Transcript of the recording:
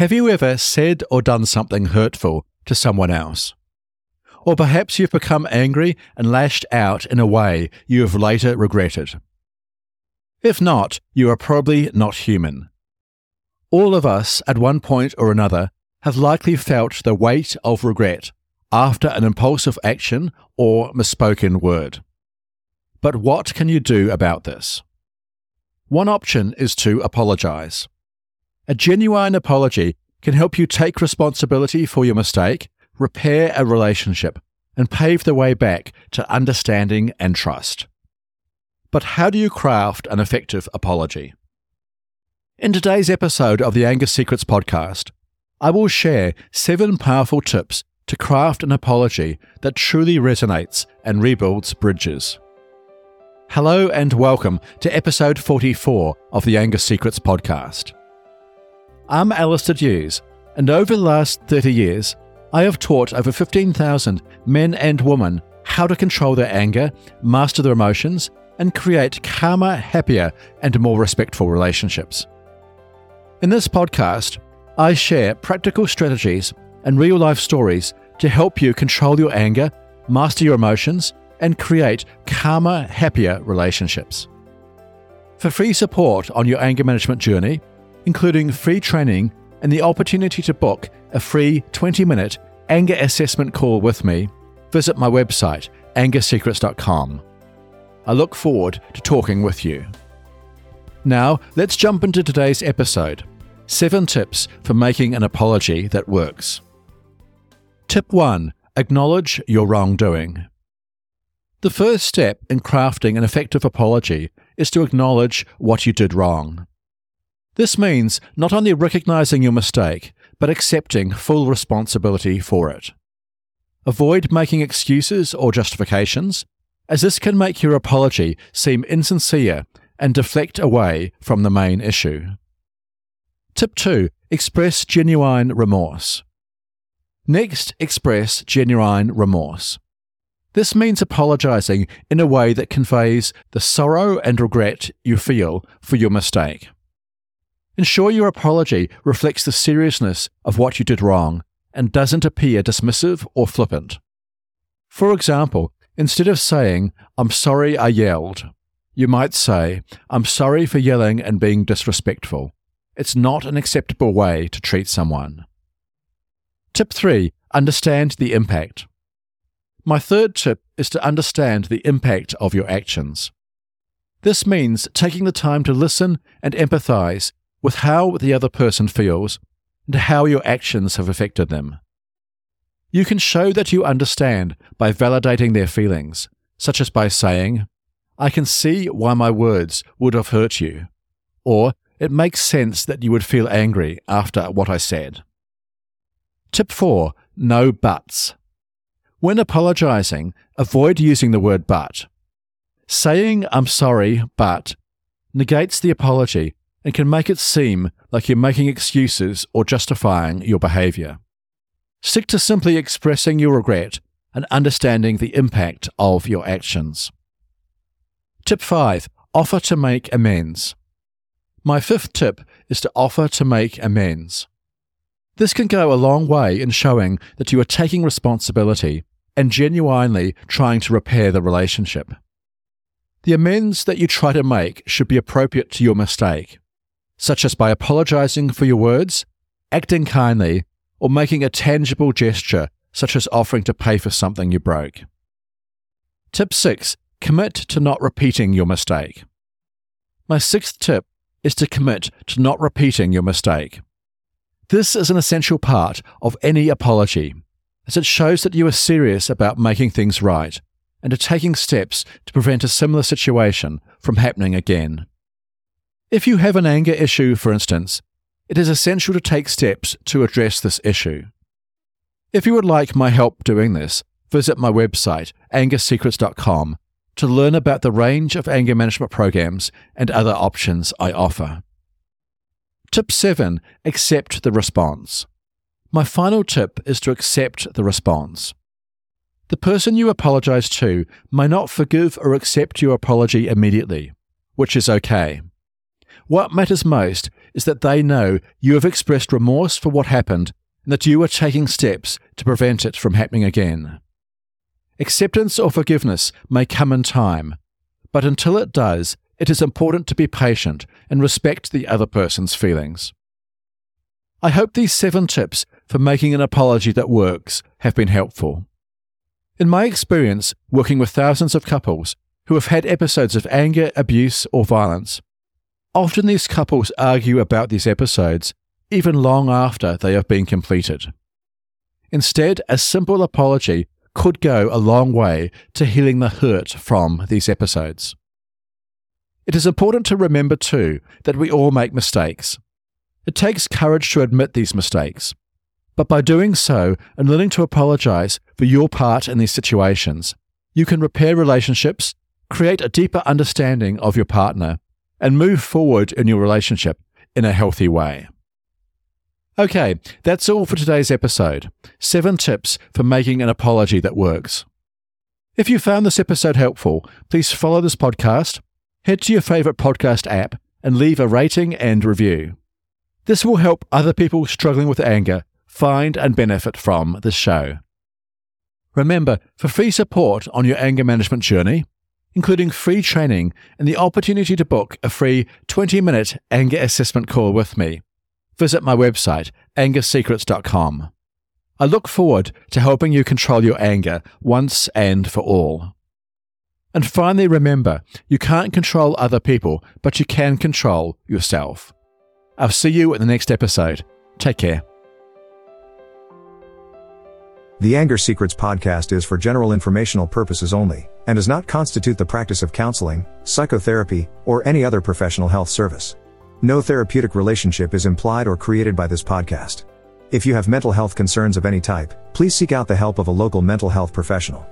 Have you ever said or done something hurtful to someone else? Or perhaps you've become angry and lashed out in a way you have later regretted. If not, you are probably not human. All of us, at one point or another, have likely felt the weight of regret after an impulsive action or misspoken word. But what can you do about this? One option is to apologize. A genuine apology can help you take responsibility for your mistake, repair a relationship, and pave the way back to understanding and trust. But how do you craft an effective apology? In today's episode of the Anger Secrets podcast, I will share seven powerful tips to craft an apology that truly resonates and rebuilds bridges. Hello and welcome to episode 44 of the Anger Secrets podcast. I'm Alastair Duhs, and over the last 30 years, I have taught over 15,000 men and women how to control their anger, master their emotions, and create calmer, happier, and more respectful relationships. In this podcast, I share practical strategies and real life stories to help you control your anger, master your emotions, and create calmer, happier relationships. For free support on your anger management journey, including free training and the opportunity to book a free 20 minute anger assessment call with me, visit my website, angersecrets.com. I look forward to talking with you. Now, let's jump into today's episode Seven Tips for Making an Apology That Works. Tip 1 Acknowledge your wrongdoing. The first step in crafting an effective apology is to acknowledge what you did wrong. This means not only recognizing your mistake, but accepting full responsibility for it. Avoid making excuses or justifications, as this can make your apology seem insincere and deflect away from the main issue. Tip 2 Express genuine remorse. Next, express genuine remorse. This means apologizing in a way that conveys the sorrow and regret you feel for your mistake. Ensure your apology reflects the seriousness of what you did wrong and doesn't appear dismissive or flippant. For example, instead of saying, I'm sorry I yelled, you might say, I'm sorry for yelling and being disrespectful. It's not an acceptable way to treat someone. Tip 3 Understand the impact. My third tip is to understand the impact of your actions. This means taking the time to listen and empathize with how the other person feels and how your actions have affected them. You can show that you understand by validating their feelings, such as by saying, I can see why my words would have hurt you, or it makes sense that you would feel angry after what I said. Tip 4 No buts. When apologizing, avoid using the word but. Saying I'm sorry, but negates the apology and can make it seem like you're making excuses or justifying your behavior. Stick to simply expressing your regret and understanding the impact of your actions. Tip 5 Offer to make amends. My fifth tip is to offer to make amends. This can go a long way in showing that you are taking responsibility and genuinely trying to repair the relationship. The amends that you try to make should be appropriate to your mistake such as by apologizing for your words, acting kindly, or making a tangible gesture, such as offering to pay for something you broke. Tip 6 Commit to not repeating your mistake. My sixth tip is to commit to not repeating your mistake. This is an essential part of any apology, as it shows that you are serious about making things right and are taking steps to prevent a similar situation from happening again. If you have an anger issue, for instance, it is essential to take steps to address this issue. If you would like my help doing this, visit my website, angersecrets.com, to learn about the range of anger management programs and other options I offer. Tip 7 Accept the response. My final tip is to accept the response. The person you apologize to may not forgive or accept your apology immediately, which is okay. What matters most is that they know you have expressed remorse for what happened and that you are taking steps to prevent it from happening again. Acceptance or forgiveness may come in time, but until it does, it is important to be patient and respect the other person's feelings. I hope these seven tips for making an apology that works have been helpful. In my experience working with thousands of couples who have had episodes of anger, abuse, or violence, often these couples argue about these episodes even long after they have been completed. Instead, a simple apology could go a long way to healing the hurt from these episodes. It is important to remember, too, that we all make mistakes. It takes courage to admit these mistakes. But by doing so and learning to apologize for your part in these situations, you can repair relationships, create a deeper understanding of your partner, and move forward in your relationship in a healthy way. Okay, that's all for today's episode. Seven tips for making an apology that works. If you found this episode helpful, please follow this podcast, head to your favorite podcast app, and leave a rating and review. This will help other people struggling with anger find and benefit from this show. Remember, for free support on your anger management journey, including free training and the opportunity to book a free 20 minute anger assessment call with me, visit my website, angersecrets.com. I look forward to helping you control your anger once and for all. And finally, remember you can't control other people, but you can control yourself. I'll see you in the next episode. Take care. The Anger Secrets podcast is for general informational purposes only and does not constitute the practice of counseling, psychotherapy, or any other professional health service. No therapeutic relationship is implied or created by this podcast. If you have mental health concerns of any type, please seek out the help of a local mental health professional.